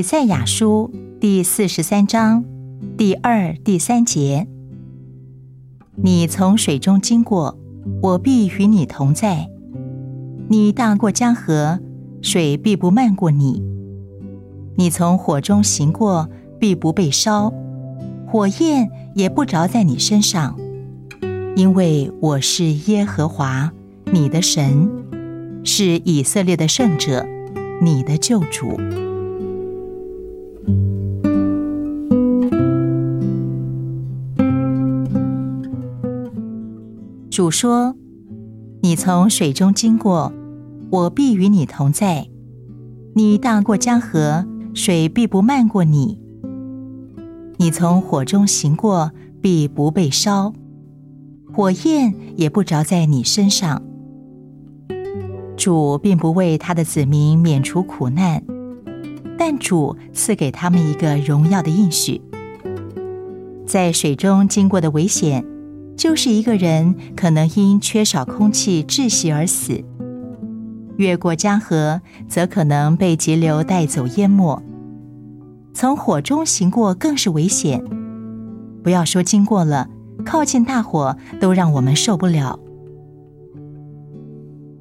以赛亚书第四十三章第二、第三节：你从水中经过，我必与你同在；你大过江河，水必不漫过你；你从火中行过，必不被烧，火焰也不着在你身上，因为我是耶和华你的神，是以色列的圣者，你的救主。主说：“你从水中经过，我必与你同在；你大过江河，水必不漫过你；你从火中行过，必不被烧，火焰也不着在你身上。”主并不为他的子民免除苦难，但主赐给他们一个荣耀的应许，在水中经过的危险。就是一个人可能因缺少空气窒息而死，越过江河则可能被急流带走淹没，从火中行过更是危险。不要说经过了，靠近大火都让我们受不了。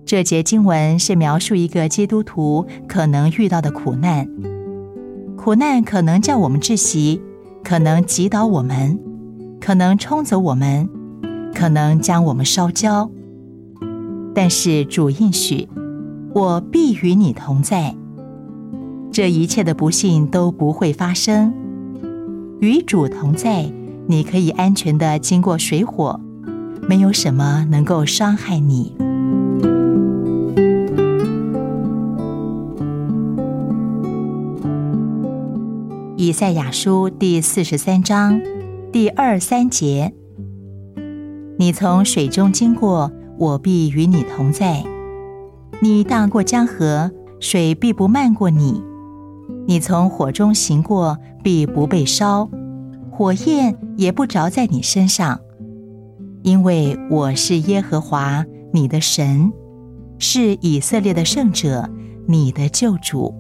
这节经文是描述一个基督徒可能遇到的苦难，苦难可能叫我们窒息，可能击倒我们，可能冲走我们。可能将我们烧焦，但是主应许，我必与你同在。这一切的不幸都不会发生。与主同在，你可以安全的经过水火，没有什么能够伤害你。以赛亚书第四十三章第二三节。你从水中经过，我必与你同在；你大过江河，水必不漫过你；你从火中行过，必不被烧，火焰也不着在你身上，因为我是耶和华你的神，是以色列的圣者，你的救主。